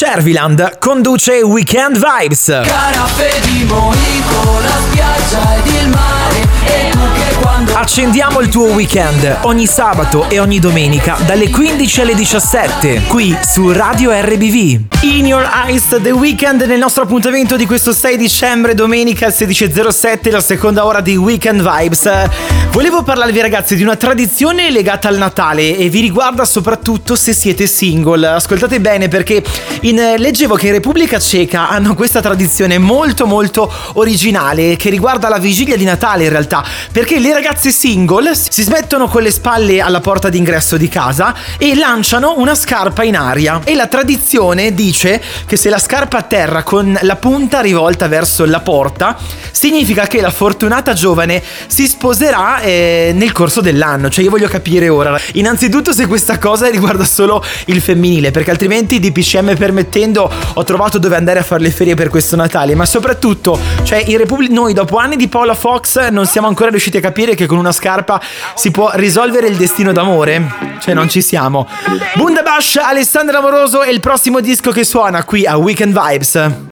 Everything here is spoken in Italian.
Cerviland conduce Weekend Vibes. Caraffe di Monaco, la spiaggia ed il mare E tu che quando Accendiamo il tuo weekend ogni sabato e ogni domenica dalle 15 alle 17 qui su Radio RBV. In Your Eyes The Weekend nel nostro appuntamento di questo 6 dicembre domenica alle 16.07 la seconda ora di Weekend Vibes. Volevo parlarvi ragazzi di una tradizione legata al Natale e vi riguarda soprattutto se siete single. Ascoltate bene perché in, leggevo che in Repubblica Ceca hanno questa tradizione molto molto originale che riguarda la vigilia di Natale in realtà perché le ragazze single si smettono con le spalle alla porta d'ingresso di casa e lanciano una scarpa in aria e la tradizione dice che se la scarpa atterra con la punta rivolta verso la porta significa che la fortunata giovane si sposerà eh, nel corso dell'anno cioè io voglio capire ora. Innanzitutto se questa cosa riguarda solo il femminile perché altrimenti DPCM permettendo ho trovato dove andare a fare le ferie per questo Natale ma soprattutto cioè in Repubblica noi dopo anni di Paola Fox non siamo ancora riusciti a capire che con una scarpa si può risolvere il destino d'amore. Cioè non ci siamo. Bundabash Alessandra Amoroso è il prossimo disco che suona qui a Weekend Vibes